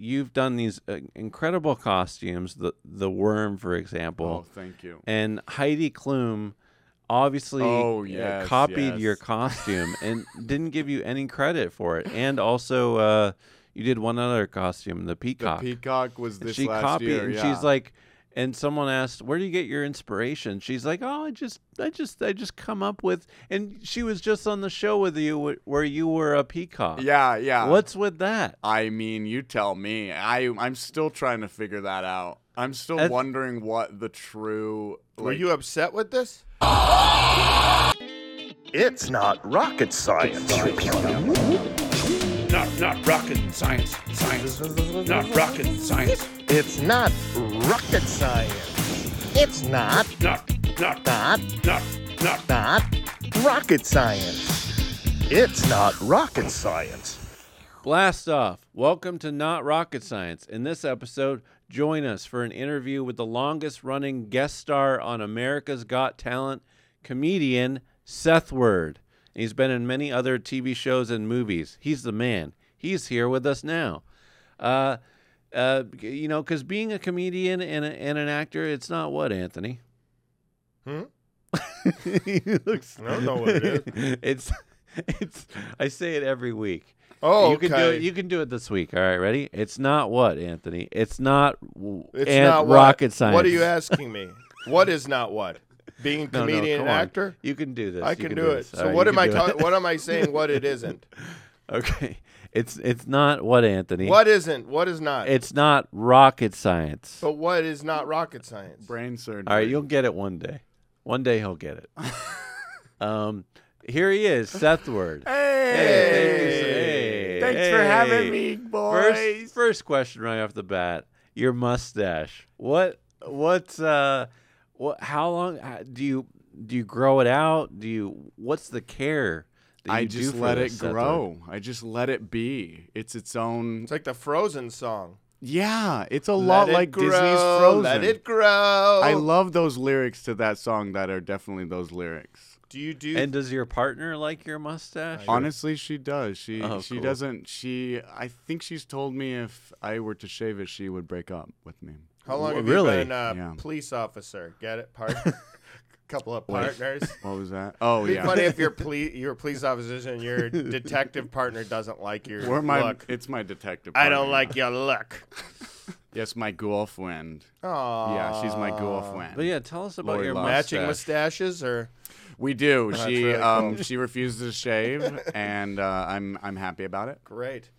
you've done these uh, incredible costumes. The the worm, for example. Oh, thank you. and Heidi Klum obviously Oh, uh, yes, copied your costume and didn't give you any credit for it. And also, uh, you did one other costume, the peacock. The peacock. was this she last copied, year. and yeah. she's like, and someone asked, "Where do you get your inspiration?" She's like, "Oh, I just, I just, I just come up with." And she was just on the show with you where you were a peacock. yeah, yeah. What's with that? I mean, you tell me. I I'm still trying to figure that out. I'm still That's- wondering what the true. Were you upset with this? It's not rocket science. Not not rocket science. Science. Not rocket science. It's not rocket science. It's not, Not not not, not not not rocket science. It's not rocket science. Blast off! Welcome to Not Rocket Science. In this episode, join us for an interview with the longest-running guest star on America's Got Talent, comedian Sethward. He's been in many other TV shows and movies. He's the man. He's here with us now. Uh, uh, you know, because being a comedian and, a, and an actor, it's not what Anthony. Hmm? he looks. I don't know what it is. it's, it's. I say it every week. Oh, you can do okay. it. You can do it this week. All right, ready? It's not what Anthony. It's not. It's not what- rocket science. What are you asking me? what is not what? Being a No, no, comedian come and on. actor? You can do this. I You can, do it. this. So right, what am I ta- what am I saying what it isn't? okay, it's it's not what Anthony. What isn't? What is not? It's not rocket science. but what is not rocket science? brain surgery? All right, you'll get it one day. One day he'll get it. um, here he is, Sethward. Hey, thank you, sir. Hey, thanks for having me, boys. First, first question right off the bat: your mustache. What? What's uh? What? How long uh, do you do you grow it out? Do you? What's the care? That I you just do let this, it Sethward? grow. I just let it be. It's its own. It's like the Frozen song. Yeah, it's a Let lot it like grow, Disney's Frozen. Let it grow. I love those lyrics to that song that are definitely those lyrics. Do you do? And does your partner like your mustache? Honestly, she does. She Oh, she cool. doesn't. She I think she's told me if I were to shave it, she would break up with me. How long Wh- have really? you been a Yeah. police officer? Get it? Part. couple of partners. What was that? Oh It'd be yeah. funny if you're police, you're police officer and your detective partner doesn't like your Or my look. it's my detective. Partner. I don't like your look. Yes, my girlfriend. Aww. Yeah, she's my girlfriend. But yeah, tell us about Lori your mustache. Matching mustaches or We do. That's she really um cool. she refuses to shave, and uh, I'm I'm happy about it. great.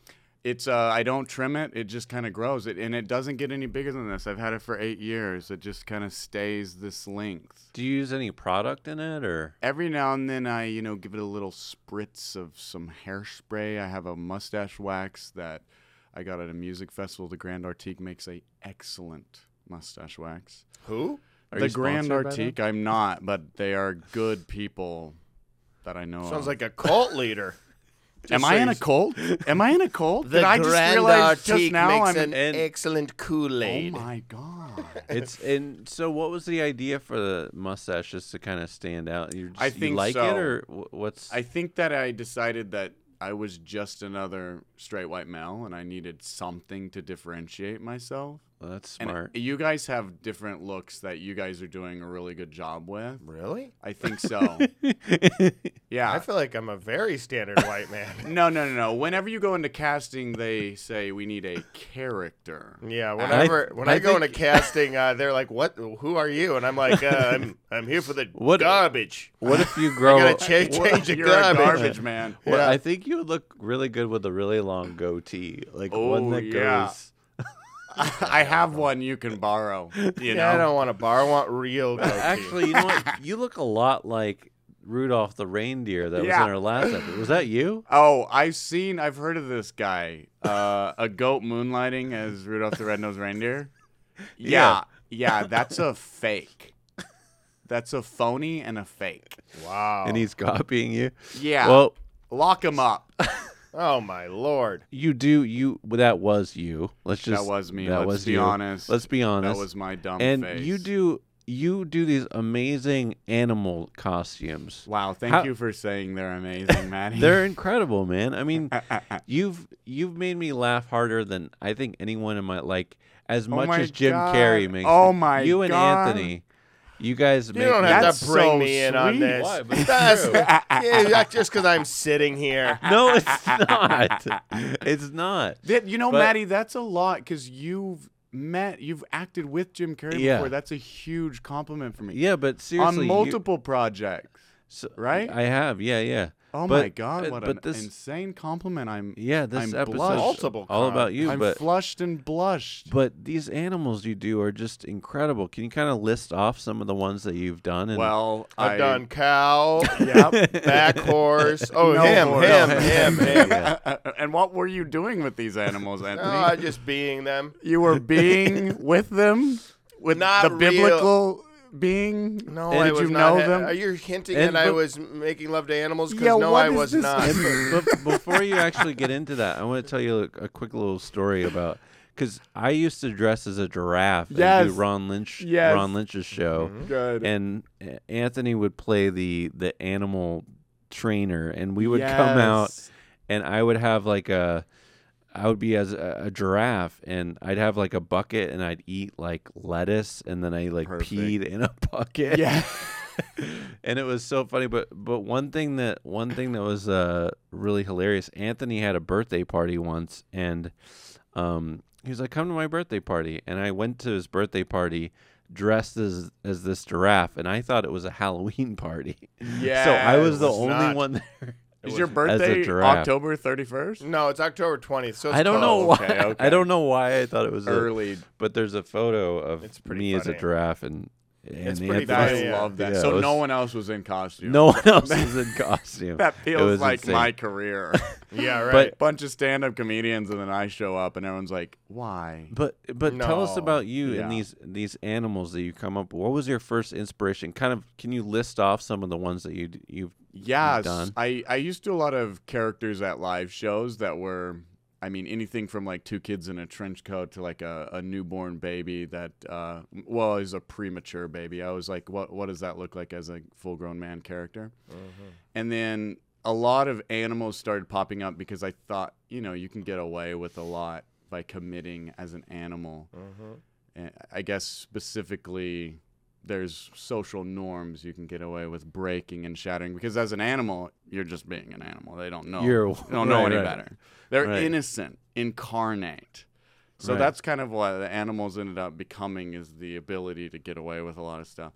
It's uh I don't trim it; it just kind of grows. It and it doesn't get any bigger than this. I've had it for eight years. It just kind of stays this length. Do you use any product in it, or Every now and then, I you know give it a little spritz of some hairspray. I have a mustache wax that I got at a music festival. The Grand Artique makes a excellent mustache wax. Who? Are the you Grand sponsored by them? Artique, I'm not, but they are good people that I know. Sounds of. like a cult leader. Am Just I in a you- cult? Am I in a cult? The Did I just Grand realize just now makes I'm an And- excellent Oh Kool-Aid. Oh my god! it's and so what was the idea for the mustache just to kind of stand out? You just, I you think like so. it, or what's? I think that I decided that I was just another straight white male, and I needed something to differentiate myself. Well, that's And smart. you guys have different looks that you guys are doing a really good job with. Really? I think so. yeah. I feel like I'm a very standard white man. no, no, no, no. Whenever you go into casting, they say we need a character. Yeah, whenever when I I, go into casting, uh, they're like, "What? Who are you?" And I'm like, uh, "I'm I'm here for the What- garbage." what if you grow? gotta cha- what- change the You're garbage. a garbage man. Well, Yeah. I think you would look really good with a really long goatee, like one Oh, that yeah. goes. I have one you can borrow. You yeah, know. I don't want a bar. I want real. Goatee. Actually, you know what? You look a lot like Rudolph the reindeer that was in our last episode. Was that you? Oh, I've seen, I've heard of this guy, uh, a goat moonlighting as Rudolph the Red-Nosed Reindeer. Yeah, yeah, that's a fake. That's a phony and a fake. wow. And he's copying you. Yeah. Well, lock him up. Oh my lord. you do you. That was you. Let's just. that was me. That Let's was be you. honest. Let's be honest. That was my dumb and face. you do you do these amazing animal costumes. Wow, thank How- you for saying they're amazing, Matty. They're incredible, man. I mean, you've you've made me laugh harder than I think anyone in my like as oh much as Jim God. Carrey makes. Oh me. my You and God. Anthony, you guys You make don't me have That's to bring so me in on sweet. this. Why? But it's That's, true. yeah, that's just because I'm sitting here. No, it's not. It's not. That- you know, But- Matty, that's a lot because you've met, you've acted with Jim Carrey Yeah. before. That's a huge compliment for me. Yeah, but seriously, On you- multiple projects. so- right? I have. Yeah, yeah. Oh But- my God, uh, what but an this- insane compliment. I'm Yeah, this I'm episode. Multiple all com- about you, I'm but flushed and blushed. but these animals you do are just incredible. Can you kind of list off some of the ones that you've done? And well, I've I, done cow, Yep. back horse. Oh, No him, horse. him, No, him, him. and what were you doing with these animals, No, Anthony? I just being them. you were being with them, with Not the real- biblical being. No, And I did was you not. know ha- them? Are you hinting And that I was making love to animals? Because Yeah, no, what I is was this? not. And b- before you actually get into that, I want to tell you a, a quick little story about because I used to dress as a giraffe and Yes. do Ron Lynch, Yes. Ron Lynch's show, mm-hmm. Good. and Anthony would play the the animal trainer, and we would come out, and I would have like a. I would be as a, a giraffe, and I'd have like a bucket, and I'd eat like lettuce, and then I like Perfect. peed in a bucket. Yeah. and it was so funny but but one thing that one thing that was uh really hilarious anthony had a birthday party once and um he was like come to my birthday party and i went to his birthday party dressed as as this giraffe and i thought it was a halloween party Yeah. so i was the was only not. one there Is your birthday. October 31st? No, it's October 20th. So it's i don't know why okay, okay. i don't know why i thought it was a, Early. but there's a photo of It's pretty me as a giraffe and, and It's pretty Anthony- I love that. Yeah, so it no one else was in costume. no one else was in costume That feels like insane. my career. Yeah, right. But- Bunch of stand-up comedians, and then I show up, and everyone's like, "Why?" But but tell us about you Yeah. and these these animals that you come up. What was your first inspiration? Kind of, can you list off some of the ones that you you've Yes, done? I I used to do a lot of characters at live shows that were, I mean, anything from like two kids in a trench coat to like a, a newborn baby that, uh, well, is a premature baby. I was like, what what does that look like as a full grown man character? Mm-hmm. And then a lot of animals started popping up because I thought, you know, you can get away with a lot by committing as an animal. And I guess specifically, there's social norms you can get away with breaking and shattering because as an animal, you're just being an animal. They don't know. You're- they don't know right, any right. better. They're Right. innocent, incarnate. So that's kind of what the animals ended up becoming is the ability to get away with a lot of stuff.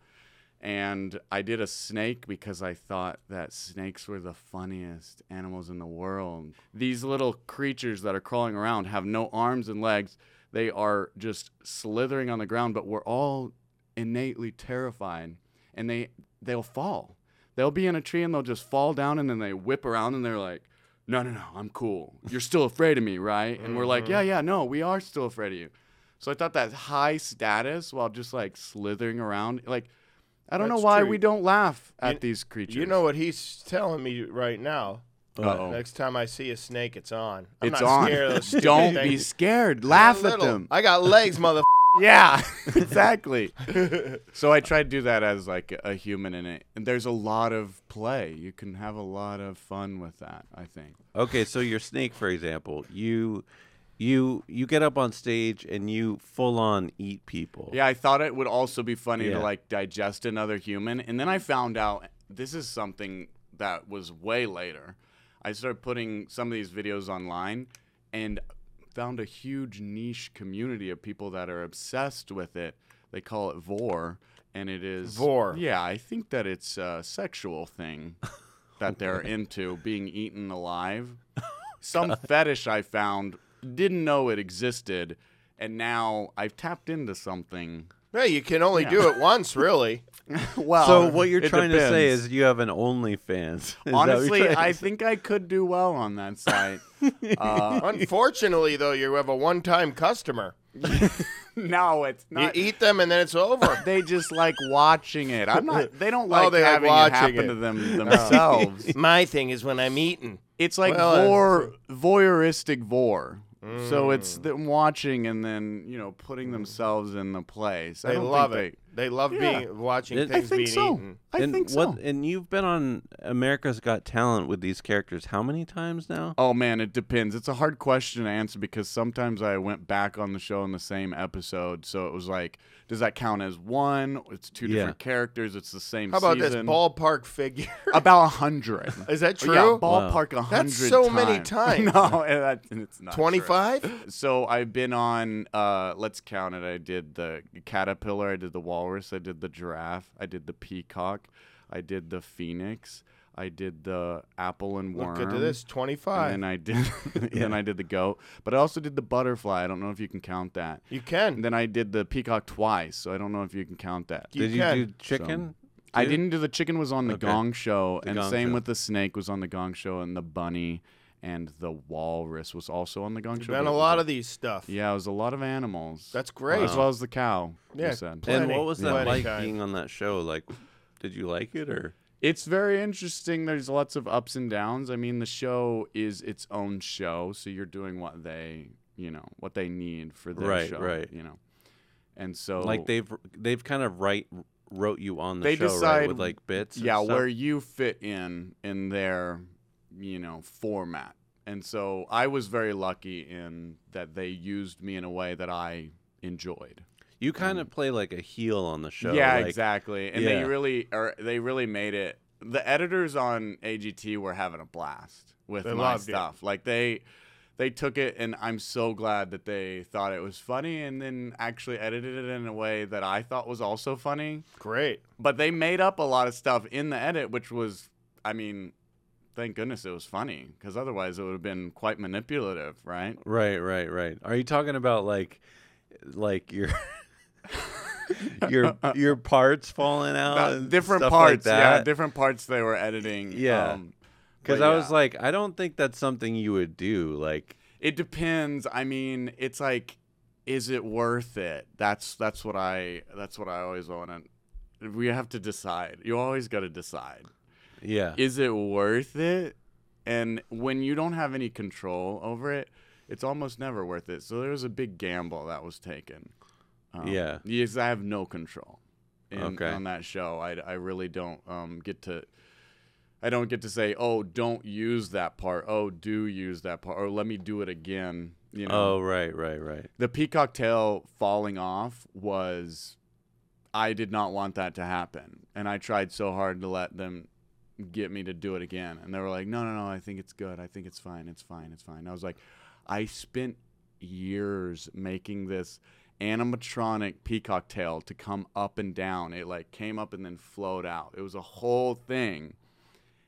And I did a snake because I thought that snakes were the funniest animals in the world. These little creatures that are crawling around have no arms and legs. They are just slithering on the ground, but we're all innately terrified and they they'll fall. They'll be in a tree and they'll just fall down and then they whip around and they're like, "No, no, no, I'm cool. You're still afraid of me, right?" And we're like, mm-hmm. "Yeah, yeah, no, we are still afraid of you." So I thought that high status while just like slithering around, like I don't know why true. we don't laugh at You- these creatures. You know what he's telling me right now? Uh-oh. Next time I see a snake, it's on. I'm it's not on. scared of those don't be scared. Laugh at them. I got legs, mother. Yeah, exactly. so I tried to do that as like a human in it, and there's a lot of play. You can have a lot of fun with that. I think. okay. So your snake, for example, you you you get up on stage and you full on eat people. Yeah, I thought it would also be funny Yeah. to like digest another human, and then I found out this is something that was way later. I started putting some of these videos online, and found a huge niche community of people that are obsessed with it. They call it vore, and it is Vore. Yeah, I think that it's a sexual thing that they're into, being eaten alive. Some fetish I found didn't know it existed, and now I've tapped into something. Hey, you can only Yeah. do it once, really. well, So what you're it trying to say depends. is you have an OnlyFans. Is that what you're honestly, trying to I say? think I could do well on that site. uh, Unfortunately, though, you have a one-time customer. no, it's not You not. eat them and then it's over. They just like watching it. I'm not. They don't like Oh, they like having it watching happen it. to them themselves. My thing is when I'm eating. It's like Well, uh, vore, voyeuristic vore. So Mm. it's them watching and then you know putting themselves in the place. I They don't love it. They love Yeah. being watching It- I things think being so. eaten. I and think what so. and you've been on America's Got Talent with these characters how many times now? Oh man, it depends. It's a hard question to answer because sometimes I went back on the show in the same episode, so it was like, does that count as one? It's two Yeah. different characters. It's the same. How about this season. ballpark figure? About a hundred. Is that Yeah, true? ballpark a hundred. That's so many times. no, and that, and it's not. true. 25? So I've been on. Uh, let's count it. I did the caterpillar. I did the walrus. I did the giraffe. I did the peacock. I did the phoenix. I did the apple and worm. Look at this, 25. And then I did. then I did the goat. But I also did the butterfly. I don't know if you can count that. you can. And then I did the peacock twice. So I don't know if you can count that. You Did you do chicken? I didn't do the chicken was on the Okay. Gong Show, The and Gong same Show. with the snake was on the Gong Show, and the bunny and the walrus was also on the Gong Show. Been a lot of these stuff. yeah, it was a lot of animals. That's great. as well as the cow. you Yeah. said. And Plenty. what was that Plenty like kind. being on that show? Like, did you like it or? It's very interesting. There's lots of ups and downs. I mean, the show is its own show, so you're doing what they, you know, what they need for their Right, show, right. You know, and so like they've they've kind of write wrote you on the They show right decide- with like bits. and yeah stuff? where you fit in in their you know format and so i was very lucky in that they used me in a way that i enjoyed you kind of play like a heel on the show. yeah like, exactly and they really or they really made it the editors on agt were having a blast with They my loved you. stuff like they they took it and i'm so glad that they thought it was funny and then actually edited it in a way that i thought was also funny Great. but they made up a lot of stuff in the edit, which was, I mean, thank goodness it was funny because otherwise it would have been quite manipulative, right? Right, right, right. Are you talking about like, like your your your parts falling out? Different parts, like yeah, different parts they were editing. Yeah. um, Because but I was like, I don't think that's something you would do. Like, it depends. I mean, it's like, is it worth it? That's that's what I that's what I always want to. We have to decide. You always got to decide. Yeah, is it worth it? And when you don't have any control over it, it's almost never worth it. So there was a big gamble that was taken. Um, Yeah. Yes, I have no control in, Okay. on that show. I, I really don't um, get to. I don't get to say, "Oh, don't use that part." Oh, do use that part, or let me do it again. You know, Oh, right, right, right. the peacock tail falling off was I did not want that to happen. And I tried so hard to let them get me to do it again. And they were like, no, no, no, I think it's good. I think it's fine. It's fine. It's fine. I was like, I spent years making this animatronic peacock tail to come up and down. It like came up and then flowed out. It was a whole thing.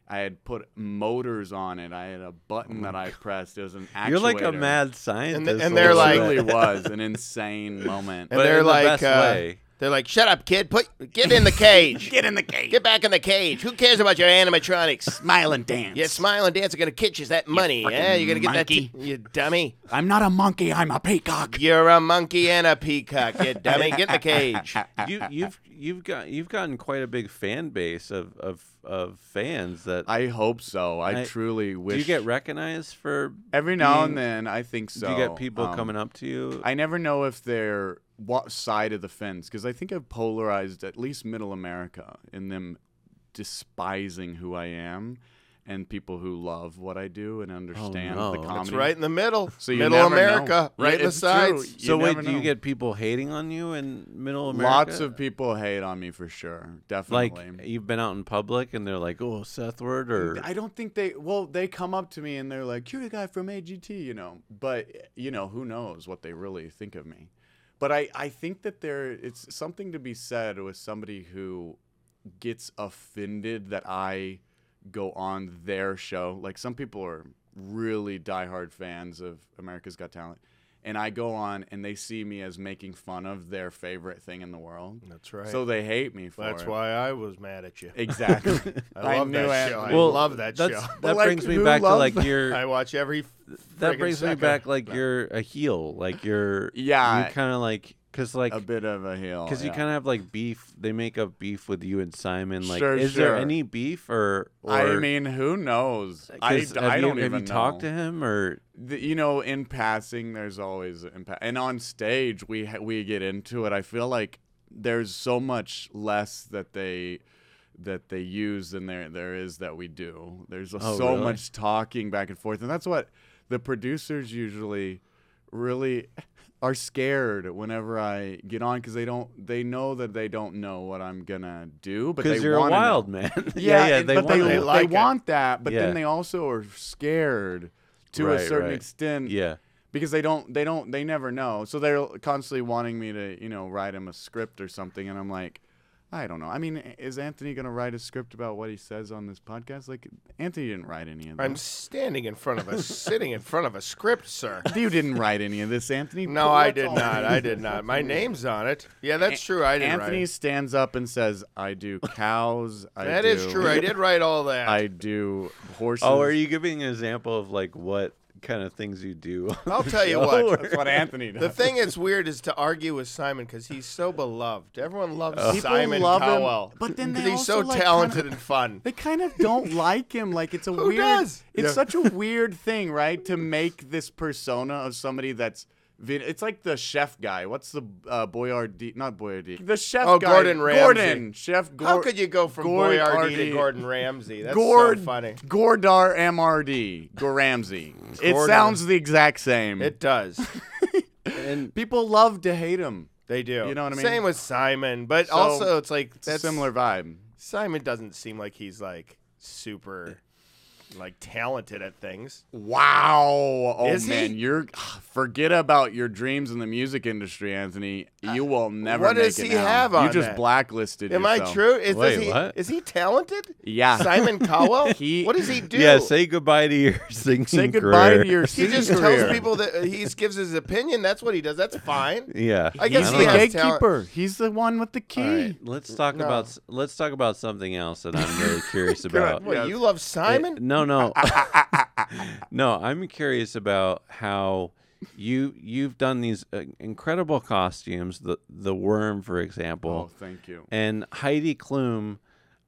I had put motors on it. I had a button that I pressed. It was an actuator. You're like a mad scientist. and a they're like- It really was an insane moment. And But they're in the like, best uh, way. They're like, shut up, kid. Put get in the cage. Get in the cage. Get back in the cage. Who cares about your animatronics? Smile and dance. Yeah, smile and dance are gonna catch us that money. Yeah, you're gonna get monkey. that. T- you dummy. I'm not a monkey. I'm a peacock. You're a monkey and a peacock. You dummy. Get in the cage. you, you've you've got you've gotten quite a big fan base of of, of fans that. I hope so. I, I- truly wish. do you get recognized for? every now and then? I think so. do you get people Um, coming up to you? I never know if they're what side of the fence because I think I've polarized at least Middle America in them despising who I am and people who love what I do and oh, understand no. the comedy. It's right in the middle. So you middle never know. America, Yeah, right in the it's true. sides. You so wait, never do you get people hating on you in Middle America? Lots of people hate on me for sure. Definitely. like you've been out in public and they're like, "Oh, Sethward," or I don't think they. Well, they come up to me and they're like, "You're the guy from AGT," you know. But you know, who knows what they really think of me. But I, I think that there, it's something to be said with somebody who gets offended that I go on their show. Like some people are really diehard fans of America's Got Talent, and I go on and they see me as making fun of their favorite thing in the world. That's right. So they hate me for That's it. why I was mad at you. Exactly. I love knew that it. show. I Well, love that show. That like, brings me back to like that? your. I watch every. that friggin' brings me back like you're a heel, like you're. Yeah. You kind of like because like a bit of a heel. because you yeah. kind of have like beef. They make up beef with you and Simon. Like, Sure, is there sure. any beef or? or I mean, who knows? I, 'cause I don't you, even have you know. talked to him or? The- you know, in passing, there's always impact, and on stage we ha- we get into it. I feel like there's so much less that they that they use than there there is that we do. There's Oh, so really? much talking back and forth, and that's what the producers usually really are scared whenever I get on because they don't they know that they don't know what I'm gonna do, but Because they you're a wanna know. wild man. Yeah, yeah. and- They but they, want They to. like they want that, but Yeah. then they also are scared to Right, a certain right. extent Yeah. because they don't they don't they never know. So they're constantly wanting me to, you know, write them a script or something and I'm like I don't know. I mean, is Anthony going to write a script about what he says on this podcast? Like Anthony didn't write any of this. I'm standing in front of a sitting in front of a script, sir. You didn't write any of this, Anthony. No, I did not. I did not. My name's on it. Yeah, that's true. I didn't Anthony write. stands up and says, "I do cows. I That do, is true. I did write all that. I do horses." Oh, are you giving an example of like what kind of things you do? on I'll the tell you what. or- That's what Anthony does. The thing that's weird is to argue with Simon because he's so beloved. Everyone loves People Simon love him, Cowell. but then they because he's so also, like, talented kinda- and fun. They kind of don't like him. Like it's a Who weird. does? It's Yeah. such a weird thing, right? To make this persona of somebody that's. Vid- It's like the chef guy. What's the uh, Boyardee? Not Boyardee. The chef Oh, guy. Gordon Ramsay. Gordon. Chef. Gor- How could you go from Gord- Boyardee to Gordon Ramsay? That's Gord, so funny. Gordar MRD. Goramsey. It sounds the exact same. It does. and People love to hate him. They do. You know what I mean? Same with Simon, but So, also it's like It's a that's similar vibe. Simon doesn't seem like he's like super like talented at things. Wow. Oh Is he? man, you're forget about your dreams in the music industry, Anthony. You will never what make does it he now. have You just that? blacklisted Am I true? Is Wait, does he what? is he talented? Yeah. Simon Cowell? He- what does he do? yeah, say goodbye to your singing Say goodbye career. to your he just career. tells people that he gives his opinion. That's what he does. That's fine. Yeah, I guess He's he the don't has know. talent. gatekeeper. He's the one with the key. All right. Let's talk No. about let's talk about something else that I'm really curious about. What, Yes. you love Simon? Uh, no, no, no. No. I'm curious about how you you've done these uh, incredible costumes. The the worm, for example, Oh, thank you. and Heidi Klum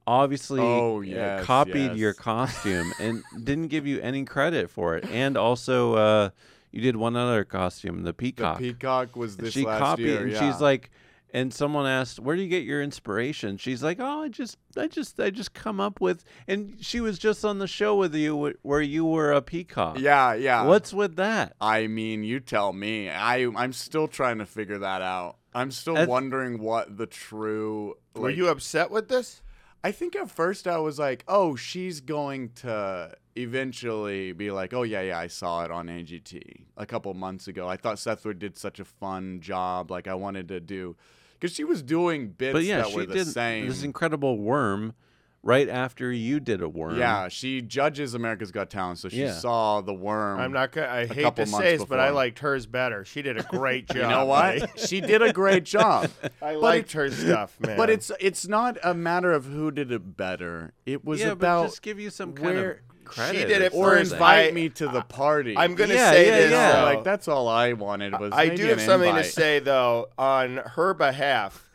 obviously Oh, uh, copied yes. your costume and didn't give you any credit for it. And also, uh, you did one other costume, the peacock. The peacock. was this she last copied, year. and she's like, and someone asked, "Where do you get your inspiration?" She's like, "Oh, I just, I just, I just come up with." And she was just on the show with you where you were a peacock. yeah, yeah. What's with that? I mean, you tell me. I I'm still trying to figure that out. I'm still That's- wondering what the true. Were you upset with this? I think at first I was like, oh, she's going to eventually be like, oh, yeah, yeah, I saw it on AGT a couple months ago. I thought Seth did such a fun job. Like, I wanted to do, because she was doing bits But yeah, that she were the did same. this incredible worm right after you did a worm. yeah, she judges America's Got Talent, so she Yeah. saw the worm. I'm not gonna. I hate to say this, but I liked hers better. She did a great job. You know what? she did a great job. I But liked it- her stuff, man. But it's it's not a matter of who did it better. It was yeah, about but just give you some kind where- of credit. did it or first. invite I- me to the party. I'm gonna Yeah, say yeah, this. yeah. though. like that's all I wanted was. I maybe do have an something invite. to say though on her behalf.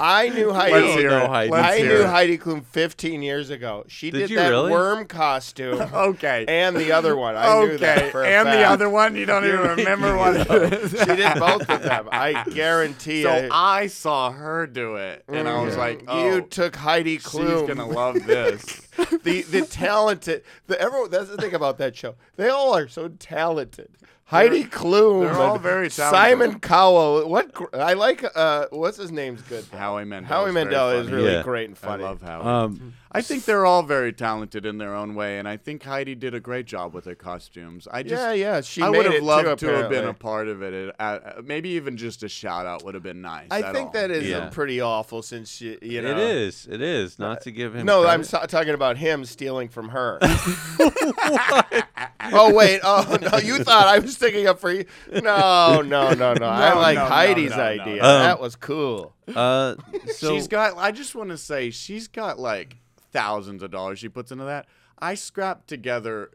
I knew Heidi. Let's hear it. Heidi. Let's I hear knew it. Heidi Klum 15 years ago. She Did did you that really? worm costume Okay. and the other one. I knew that okay. for a And the fact. other one, you don't even remember what it is. She did both of them. I guarantee So you. I saw her do it, and I was mm-hmm. like, "Oh, you took Heidi Klum. she's Klum. gonna love this." the the talented the everyone that's the thing about that show. They all are so talented. Heidi Klum, they're all and very talented. Simon Cowell. What gr- I like. Uh, what's his name's good. Howie Mandel. Howie is very Mandel is funny. really Yeah. great and funny. I love Howie. Um, I think they're all very talented in their own way, and I think Heidi did a great job with her costumes. I just, yeah, yeah. She I made would it have loved too, to have been a part of it. It- uh, maybe even just a shout out would have been nice. I think all. that is Yeah. pretty awful since you, you know. it is. It is not to give him. No, credit. I'm so- talking about him stealing from her. oh wait, oh no, you thought I was sticking up for you? No, no, no, no. I like no, no, Heidi's no, no. idea. Um, that was cool. Uh, so she's got. I just want to say she's got like thousands of dollars she puts into that. I scrapped together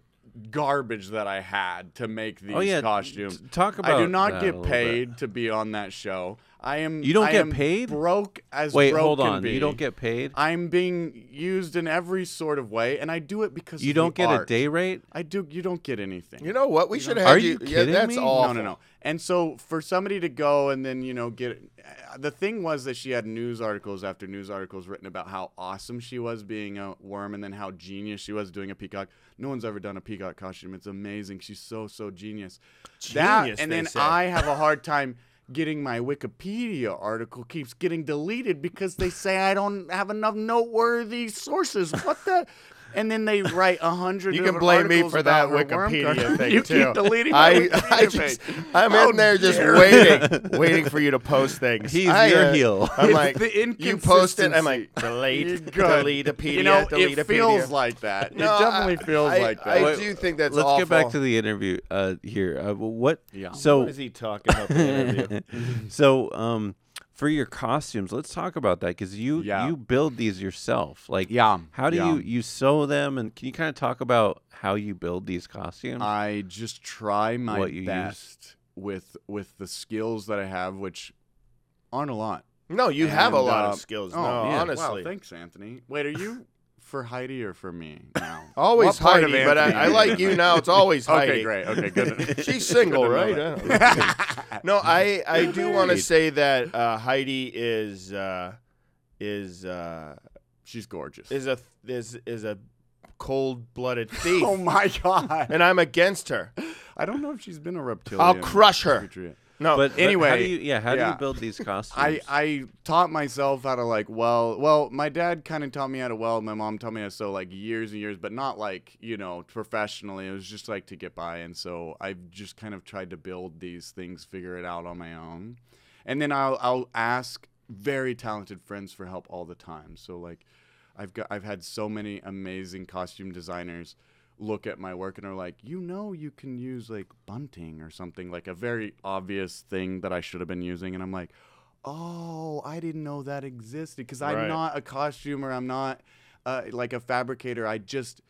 garbage that I had to make these Oh, yeah, costumes. t- talk I do not get little bit. paid to be on that show. I am. You don't I get am paid? Broke as Wait, broke hold can on. be. You don't get paid. I'm being used in every sort of way, and I do it because You of don't get a day rate. I do. You don't get anything. You know what? We should have Are had you Yeah, kidding that's me? all. No, no, no. And so for somebody to go and then you know get uh, the thing was that she had news articles after news articles written about how awesome she was being a worm and then how genius she was doing a peacock. No one's ever done a peacock costume. It's amazing. She's so so genius. that Genius, and they then say. I have a hard time getting my Wikipedia article keeps getting deleted because they say I don't have enough noteworthy sources. What the and then they write a hundred. You can blame me for that about her worm Wikipedia thing you too. keep deleting my I, Wikipedia I just, page. I'm How in there just dare waiting, waiting for you to post things. He's I, your uh, heel. I'm like, the you post it. I'm like, delete, You're good. delete a PDF, You know, delete it feels like that. No, it definitely I- feels I, like that. I Wait, do think that's Let's awful. get back to the interview uh, here. Uh, what? Yeah. So What is he talking about? The interview? so um for your costumes let's talk about that because you Yeah. you build these yourself like Yeah, how do yeah. you you sew them and can you kind of talk about how you build these costumes I just try my What you use. best with with the skills that I have, which aren't a lot. no, you have a lot uh, of skills. oh, no, yeah. honestly. Wow, thanks, Anthony. Wait, are you for Heidi or for me now? Always What part of Heidi, but I, Anthony I are like you now. It's always Heidi. Okay, great. Okay, good. She's single, right? I don't know. no, I I do want to Married. say that uh, Heidi is uh, is uh, She's gorgeous. is a is is a cold blooded thief, oh my god! and I'm against her. I don't know if she's been a reptilian. I'll crush her. patriot. No, but but how anyway, do you, yeah how do you build these costumes I, I taught myself how to like weld. Well, my dad kind of taught me how to weld. My mom taught me how to sew like years and years, but not like you know professionally. It was just like to get by, and so I've just kind of tried to build these things, figure it out on my own, and then I'll I'll ask very talented friends for help all the time. So like, I've got I've had so many amazing costume designers look at my work and are like, you know, you can use like bunting or something, like a very obvious thing that I should have been using. And I'm like, oh, I didn't know that existed because I'm Right. not a costumer. I'm not uh, like a fabricator. I just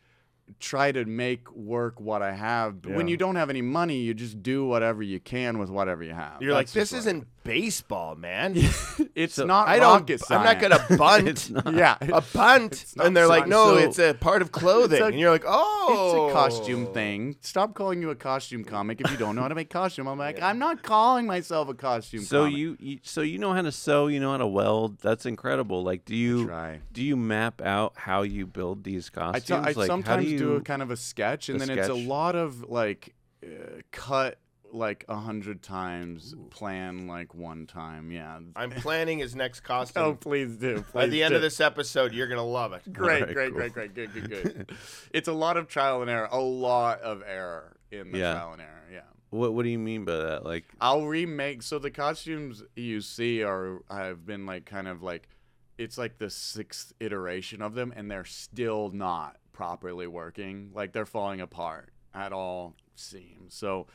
try to make work what I have. But when you don't have any money, you just do whatever you can with whatever you have. you're like this just what I isn't baseball, man. it's So- not I don't. rocket I'm not gonna bunt. Not. Yeah. a bunt, and they're like, no, So- it's a part of clothing, a- and you're like, oh, It's a costume thing. Stop calling you a costume comic if you don't know how to make costume. I'm like, I'm not calling myself a costume so comic. you, you so you know how to sew you know how to weld that's incredible like do you do you map out how you build these costumes t- I like how sometimes do you do a kind of a sketch, and a then it's a lot of like uh, cut like a hundred times, plan like one time. Yeah. I'm planning his next costume. Oh, please do. By please the end do. of this episode, you're gonna love it. Great, Alright, great, cool. great, great, good, good, good. it's a lot of trial and error. A lot of error in the Yeah. trial and error. Yeah. what what do you mean by that like I'll remake. So the costumes you see are have been like kind of like it's like the sixth iteration of them, and they're still not properly working. Like they're falling apart at all seams. So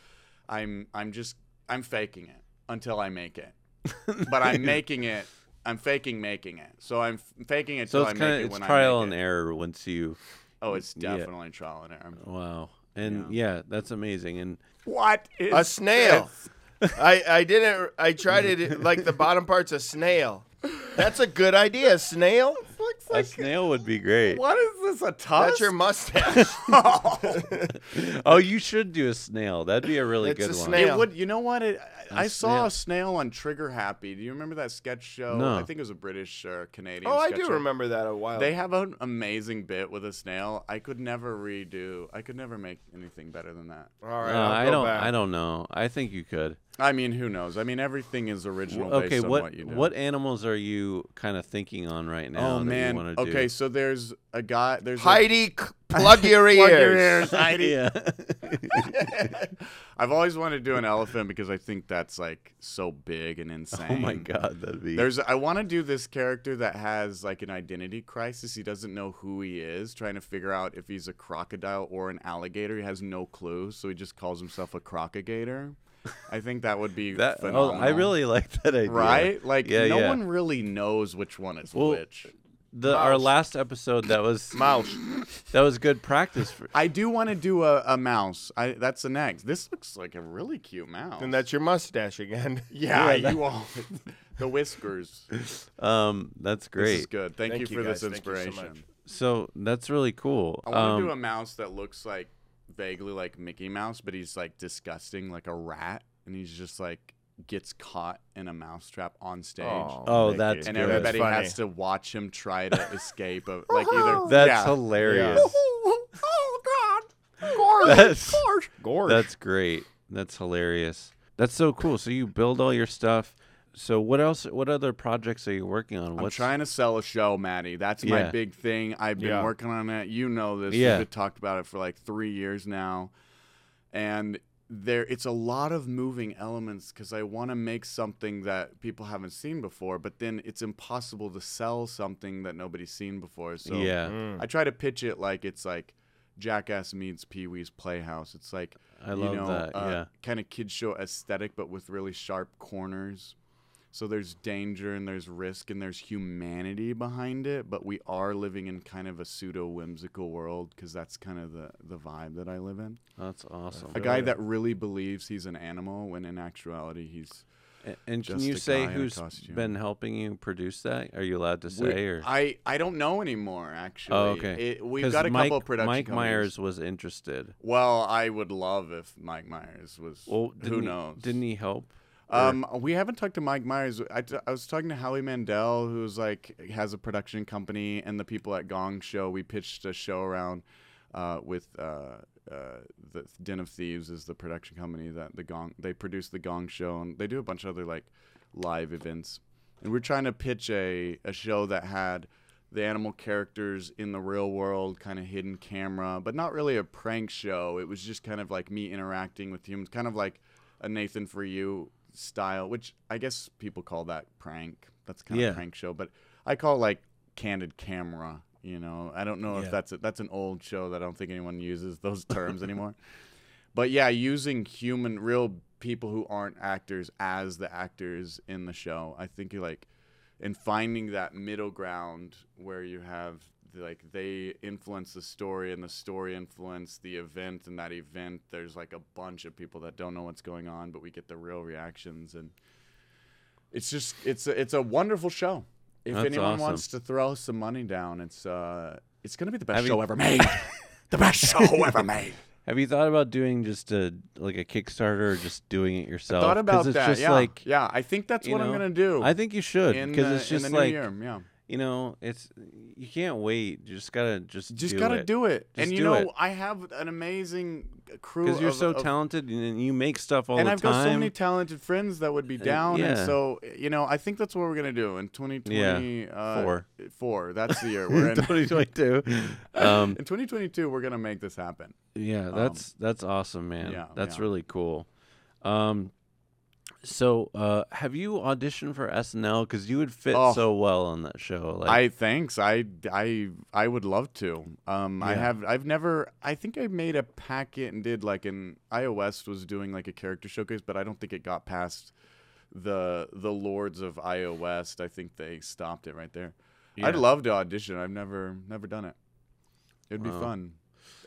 I'm I'm just I'm faking it until I make it. But I'm making it. I'm faking making it. So I'm f- faking it so it's I kind make of it it's when trial I and it. error once you Oh, it's Yeah. definitely trial and error. wow and yeah, that's amazing and What is A snail. I I didn't. I tried it like the bottom part's a snail. That's a good idea. Snail. Looks a snail would be great what is this? A tusk? That's your mustache. oh you should do a snail that'd be a really It's good a one snail. It would. You know what? It, I A saw snail. a snail on Trigger Happy. Do you remember that sketch show? No. I think it was a British or Canadian. oh, I sketch do show. remember that a while. They have an amazing bit with a snail. I could never redo. I could never make anything better than that. All right, No, I'll I go don't. back. I don't know. I think you could. I mean, who knows? I mean, everything is original okay, based on what what, you do. what animals are you kind of thinking on right oh, now? Oh that man. You Okay, do? so there's a guy. There's Heidi, c- plug your ears. Plug your ears, Heidi. I've always wanted to do an elephant because I think that's like so big and insane. oh my god, that'd be. There's I want to do this character that has like an identity crisis. He doesn't know who he is, trying to figure out if he's a crocodile or an alligator. He has no clue, so he just calls himself a crocagator. I think that would be that. Oh, phenomenal. I really like that idea. right? Like Yeah, no yeah. one really knows which one is Well, which. The our last episode that was Mouse. that was good practice for. I do want to do a, a mouse. I that's the next. This looks like a really cute mouse. And that's your mustache again. yeah, Yeah, you all. the whiskers. Um, that's This great. is good. Thank, Thank you you, for this guys. Thank you so inspiration. much. So that's really cool. I want to Um, do a mouse that looks like vaguely like Mickey Mouse, but he's like disgusting, like a rat, and he's just like gets caught in a mousetrap on stage. Oh, oh Mickey. that's and good. everybody That's has to watch him try to escape. Of, like either That's yeah. hilarious. oh God, Gorge, That's- Gorge, Gorge. That's great. That's hilarious. That's so cool. So you build all your stuff. So what else? What other projects are you working on? I'm trying to sell a show, Matty. That's my Yeah. big thing. I've been Yeah. working on it. You know this. Yeah. We've talked about it for like three years now, and there it's a lot of moving elements because I want to make something that people haven't seen before, but then it's impossible to sell something that nobody's seen before. So yeah, Mm. I try to pitch it like it's like Jackass meets Pee Wee's Playhouse. It's like I you love know, that. uh, yeah, kind of kid show aesthetic, but with really sharp corners. So there's danger and there's risk and there's humanity behind it, but we are living in kind of a pseudo whimsical world because that's kind of the the vibe that I live in. that's awesome. A guy that really believes he's an animal when in actuality he's. A- And can you say guy in a who's been helping you produce that? Are you allowed to we- say or? I I don't know anymore actually. oh, okay. It, we've got a Mike, couple of production Mike companies. Myers was interested. Well, I would love if Mike Myers was. Well, who he- knows? Didn't he help? Um, we haven't talked to Mike Myers. I, t- I was talking to Howie Mandel, who's like has a production company, and the people at Gong Show. We pitched a show around uh, with uh, uh, the Den of Thieves is the production company that the Gong they produce the Gong Show, and they do a bunch of other like live events. And we're trying to pitch a a show that had the animal characters in the real world, kind of hidden camera, but not really a prank show. It was just kind of like me interacting with humans, kind of like a Nathan for You style, which I guess people call that prank. That's kind Yeah. of prank show, but I call it like candid camera. You know, I don't know Yeah. if that's a, that's an old show that I don't think anyone uses those terms anymore. But yeah, using human, real people who aren't actors as the actors in the show, I think you're like, and finding that middle ground where you have like they influence the story and the story influence the event and that event there's like a bunch of people that don't know what's going on but we get the real reactions and it's just it's a, it's a wonderful show. If That's anyone awesome. wants to throw some money down it's uh it's gonna be the best Have you- show ever made. The best show ever made. Have you thought about doing just a like a Kickstarter or just doing it yourself? thought 'Cause about it's that Just yeah. like yeah i think that's you what i'm gonna do I think you should because it's just like new year yeah you know it's you can't wait. You just gotta just just do gotta it. do it Just and you know it. i have an amazing crew because you're of- so of talented and you make stuff all the time. and I've got so many talented friends that would be down, and yeah. so you know, I think that's what we're gonna do in 2020. uh, four. four. That's the year we're in. 2022. um, in 2022, we're gonna make this happen. yeah, that's that's awesome, man. yeah, that's yeah. really cool. Um, so uh, have you auditioned for SNL? Because you would fit Oh. so well on that show. Like, I thanks. I I I would love to. Um, I Yeah. have. I've never. I think I made a packet and did like an iOS was doing like a character showcase, but I don't think it got past the the lords of iOS. I think they stopped it right there. I'd love to audition. I've never never done it. It'd be Wow. fun,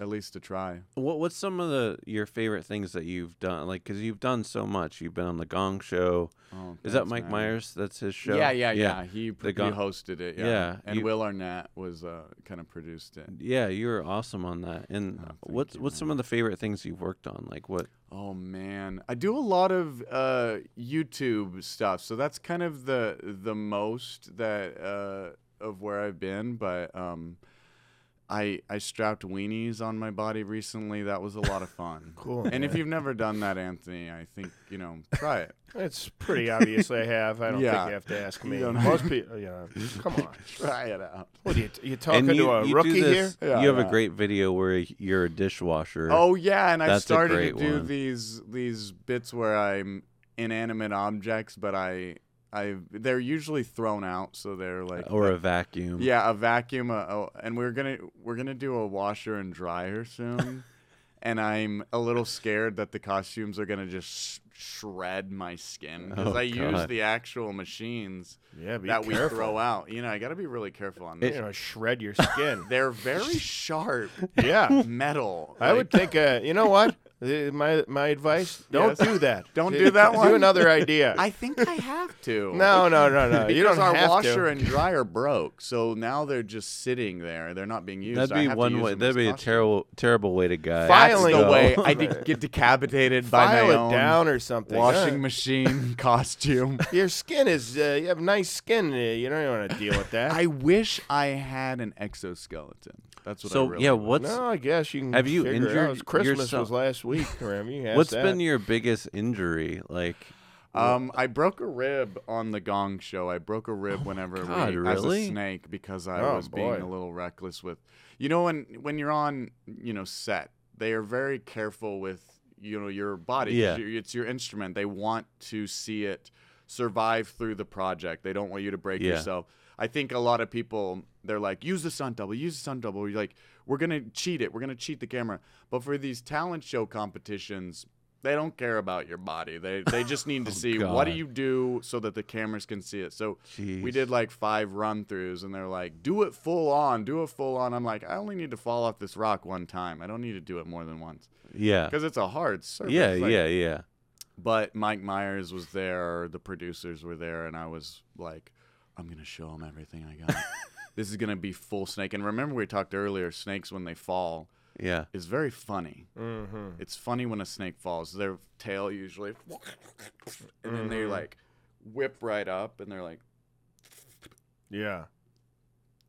at least to try. What what's some of the your favorite things that you've done? Like, because you've done so much. You've been on the Gong Show. Oh, Is that Mike man. Myers? That's his show. Yeah, yeah, yeah. He, pr- The he Gong- hosted it. Yeah, Yeah, and you- Will Arnett was uh, kind of produced it. Yeah, you were awesome on that. And Oh, what's you, what's some of the favorite things you've worked on? Like what? Oh man, I do a lot of uh, YouTube stuff, so that's kind of the the most that uh, of where I've been. But um, I I strapped weenies on my body recently. That was a lot of fun. Cool. And if you've never done that, Anthony, I think you know try it. It's pretty obvious I have. I don't Yeah. think you have to ask me. don't- Most people, yeah. Come on. Try it out. What are you, you talking you, to a you rookie this, here? Yeah, you have yeah. a great video where you're a dishwasher. Oh yeah, and I That's a started to do one. these these bits where I'm inanimate objects, but I I they're usually thrown out, so they're like or a vacuum. yeah, a vacuum. Uh, oh, and we're gonna we're gonna do a washer and dryer soon, and I'm a little scared that the costumes are gonna just sh- shred my skin because Oh, I use the actual machines Yeah, be that we throw out. You know, I got to be really careful on this. You this. know, shred your skin. They're very sharp yeah. metal. I would think, uh, you know what? My my advice: don't Yes. do that. Don't do that one? Do one? another idea. I think I have to. no, no, no, no. because you don't our have washer to. and dryer broke, so now they're just sitting there. They're not being used. That'd I be have to one use way. them That'd as be a costumes. terrible, terrible way to go. That's Filing the though. way I did get decapitated by File my it own down or something. washing Uh, machine costume. Your skin is. Uh, you have nice skin. Uh, you don't want to deal with that. I wish I had an exoskeleton. That's what I So really yeah, what's no, I guess you can. Have you injured. Christmas yourself? was last week. Rem. You what's that. been your biggest injury? Like, Um, I broke a rib on the Gong Show. I broke a rib whenever Oh God, we, really? as a snake because I Oh, was being a little reckless with, you know, when when you're on, you know, set, they are very careful with, you know, your body. Yeah. it's your instrument. They want to see it survive through the project. They don't want you to break Yeah. yourself. I think a lot of people they're like, use the stunt double, use the stunt double. You're like, we're gonna cheat it. We're gonna cheat the camera. But for these talent show competitions, they don't care about your body. They they just need to Oh, see what do you do so that the cameras can see it. So we did like five run throughs, and they're like, do it full on, do it full on. I'm like, I only need to fall off this rock one time. I don't need to do it more than once yeah, because it's a hard surface. yeah, Like, yeah, yeah. but Mike Myers was there, the producers were there, and I was like, I'm gonna show them everything I got. this is gonna be full snake. And remember, we talked earlier, snakes when they fall Yeah. is very funny. Mm-hmm. It's funny when a snake falls. Their tail usually, and then they Mhm. like whip right up, and they're like, Yeah.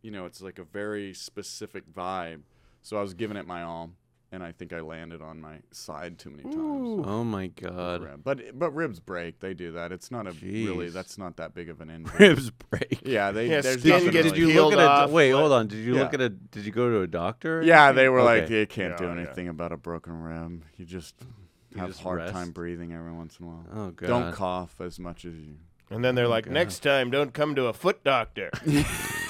you know, it's like a very specific vibe. So I was giving it my all, and I think I landed on my side too many times. Oh my God. But but ribs break. They do that. It's not a really. That's not that big of an injury. Ribs break. Yeah, they. Yeah, there's skin nothing gets Did you look peeled at a off, wait? but- Hold on. Did you look at a? Did you go to a doctor? Yeah, they were like, you can't do Yeah, yeah. anything about a broken rib. You just You have just hard rest. time breathing every once in a while. Oh God. Don't cough as much as you. And then they're oh, like, God. next time, don't come to a foot doctor.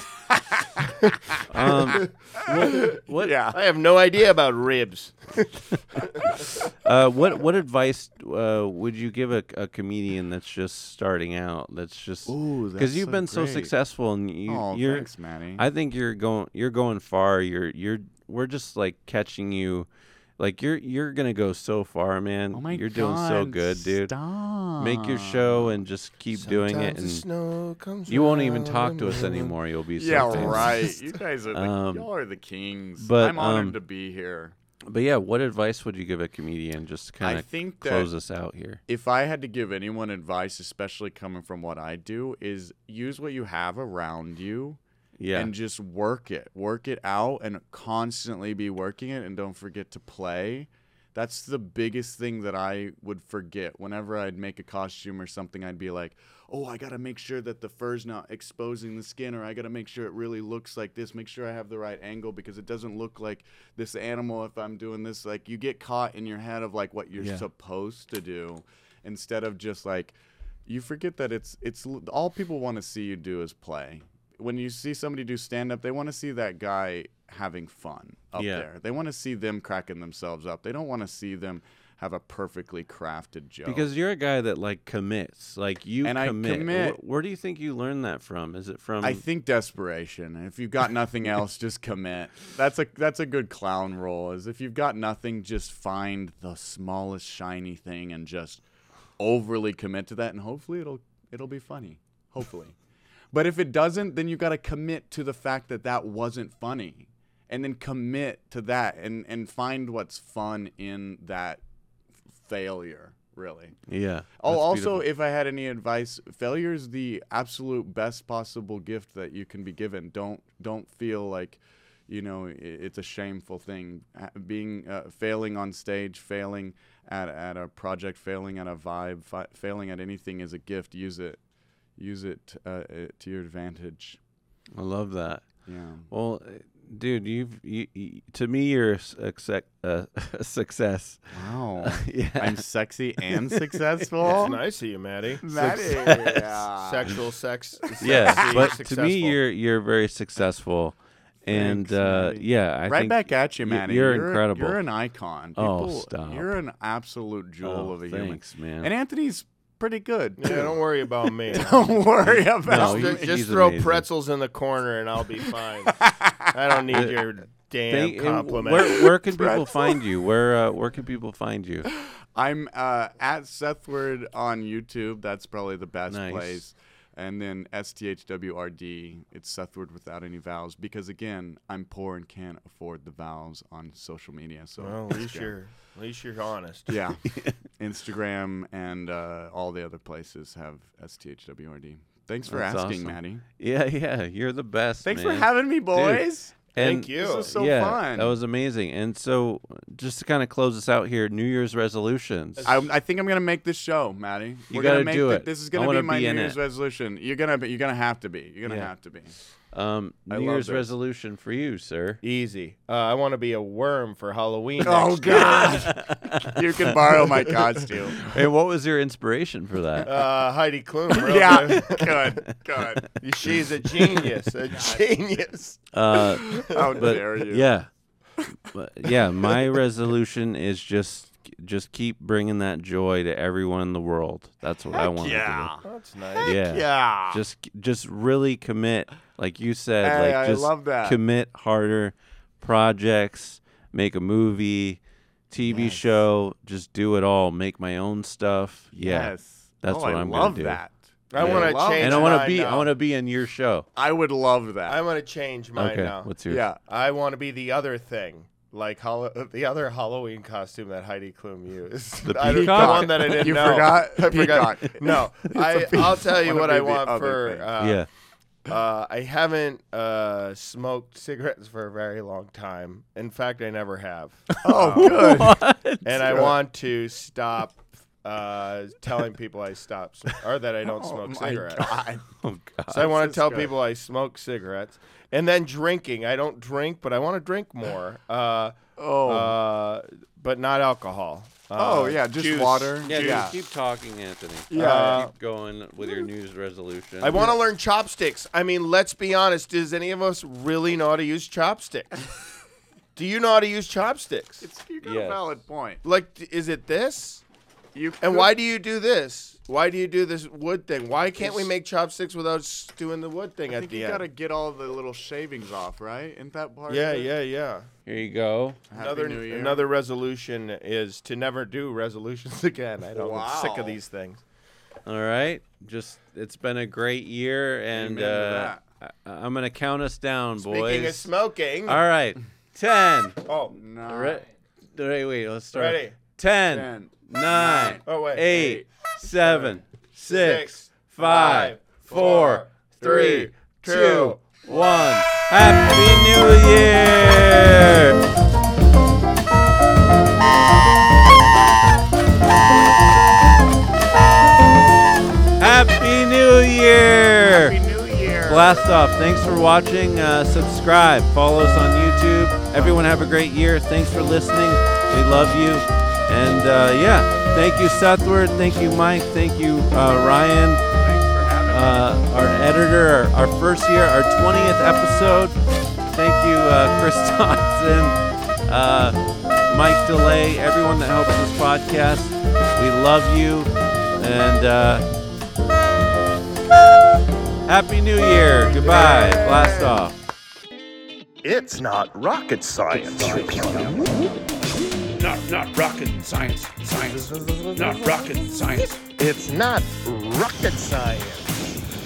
Um, what? What? Yeah. I have no idea about ribs. Uh, what? What advice uh, would you give a, a comedian that's just starting out? That's just Ooh, because you've been so successful and you, oh, you're. thanks, Matty. I think you're going. You're going far. You're. You're. We're just like catching you. Like you're. You're gonna go so far, man. oh my you're doing so God, good, dude. Stop. Make your show and just keep doing it, Sometimes the and snow comes you won't even around talk to us around. anymore. You'll be so Yeah, famous. right. You guys are the, Um, y'all are the kings. but, I'm honored um, to be here. But yeah, what advice would you give a comedian just to kind I of think that close us out here? if I had to give anyone advice, especially coming from what I do, is use what you have around you Yeah. and just work it. Work it out and constantly be working it and don't forget to play. That's the biggest thing that I would forget. Whenever I'd make a costume or something, I'd be like, oh, I got to make sure that the fur's not exposing the skin, or I got to make sure it really looks like this. Make sure I have the right angle because it doesn't look like this animal if I'm doing this. Like, you get caught in your head of like what you're Yeah. supposed to do instead of just like, you forget that it's it's all people want to see you do is play. When you see somebody do stand up, they want to see that guy having fun up Yeah. there. They want to see them cracking themselves up. They don't want to see them have a perfectly crafted joke. Because you're a guy that like commits, like you And I commit. commit. Where do you think you learned that from? Is it from? I think desperation. If you've got nothing else, just commit. That's a that's a good clown role. Is if you've got nothing, just find the smallest shiny thing and just overly commit to that, and hopefully it'll it'll be funny. Hopefully, but if it doesn't, then you got to commit to the fact that that wasn't funny, and then commit to that, and and find what's fun in that failure. Really. yeah. Oh, also, beautiful. if I had any advice, failure is the absolute best possible gift that you can be given. Don't don't feel like, you know, it's a shameful thing. Being uh, failing on stage, failing at at a project, failing at a vibe, fi- failing at anything is a gift. Use it, use it uh, uh, to your advantage. I love that. Yeah. Well, uh, dude, you've you, you, to me you're a success. Uh, a success. Wow. yeah. I'm sexy and That's successful. nice of you, Matty. Matty, yeah. Sexual sex. yeah, sexy, but to me you're you're very successful, and Thanks, uh, yeah, I right think back at you, y- Manny. you're a- incredible. You're an icon. Oh, stop. You're an absolute jewel oh, of a human. thanks, man. And Anthony's pretty good. Yeah, don't worry about me. Don't worry about No, me. he- just just he's throw amazing. pretzels in the corner and I'll be fine. I don't need your damn Thank- and compliment. Where, where can people find you? Where uh, where can people find you? I'm uh, at Sethward on YouTube. That's probably the best Nice. place. And then STHWRD. It's Sethward without any vowels because again, I'm poor and can't afford the vowels on social media. So well, at least Instagram. you're at least you're honest. yeah, Instagram and uh, all the other places have STHWRD. Thanks for That's asking, awesome. Matty. Yeah, yeah, you're the best. Thanks man. for having me, boys. And Thank you. This was so yeah, fun. that was amazing. And so, just to kind of close us out here, New Year's resolutions. I, I think I'm gonna make this show, Matty. You We're gotta gonna make do thi- it. This is gonna be my be New Year's it. resolution. You're gonna, be, you're gonna have to be. You're gonna Yeah. have to be. Um, I New love Year's this. resolution for you, sir. Easy. Uh, I want to be a worm for Halloween. Oh next year. God! you can borrow my costume. Hey, what was your inspiration for that? Uh, Heidi Klum. real yeah, good. good, good. She's a genius. A genius. Uh, How but dare you? yeah, But, yeah. My resolution is just just keep bringing that joy to everyone in the world. That's what I want to do. yeah. That's nice. do. Yeah. Yeah. Just just really commit, like you said. Hey, like I just love that. commit harder. Projects, make a movie, TV Yes. show. Just do it all. Make my own stuff. Yeah. Yes. that's oh, what I I'm gonna do. that. I Yeah. want to change. And I want to be. now. I want to be in your show. I would love that. I want to change mine okay. now. What's yours? yeah. I want to be the other thing, like Hall- the other Halloween costume that Heidi Klum used. The I- peacock? one that I didn't You know. forgot? I forgot. Peacock. No, It's I, a peacock. I'll tell you what I want for. Uh, yeah. Uh, I haven't uh, smoked cigarettes for a very long time. In fact, I never have. Oh, Uh, good. and I want to stop uh, telling people I stop, sm- or that I don't oh smoke my cigarettes. God. Oh God. So I want to tell good. people I smoke cigarettes, and then drinking. I don't drink, but I want to drink more. Uh, Oh. uh, but not alcohol. oh Uh, yeah, just juice. water. Yeah, yeah. keep talking, Anthony. Yeah. Uh, keep going with your news resolution. I want to learn chopsticks. I mean, let's be honest. Does any of us really know how to use chopsticks? Do you know how to use chopsticks? It's you got Yes. a valid point. Like, is it this? You And could- why do you do this? Why do you do this wood thing? Why can't we make chopsticks without s- doing the wood thing I at think the you end? gotta get all the little shavings off, right? Isn't that part? yeah, of it? yeah, yeah. Here you go. Happy Another New Year. another resolution is to never do resolutions again. I don't. I'm sick Wow. of these things. All right. Just it's been a great year, and Amen to uh, I, I'm gonna count us down, boys. Speaking boys. of smoking. All right. Ten. Oh, No. Re- wait, wait. Let's start. ready. Ten. Ten. Nine. Oh wait. Eight. Seven. Six. Five. Four. Three. two, Two. One. Happy New Year! Happy New Year! Happy New Year. Blast off. Thanks for watching. Uh, subscribe. Follow us on YouTube. Everyone have a great year. Thanks for listening. We love you. And uh, yeah, thank you, Sethward. Thank you, Mike. Thank you, uh, Ryan, Thanks for having me. uh, our editor, our, our first year, our 20th episode. Thank you, uh, Chris Dotson, uh, Mike DeLay, everyone that helps this podcast. We love you. And uh, Happy New Year. Goodbye. Blast off. It's not rocket science. Not not rocket science. Science. Not rocket science. It's not rocket science.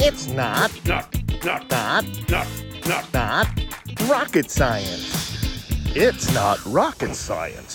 It's not, Not not not, not not not rocket science. It's not rocket science.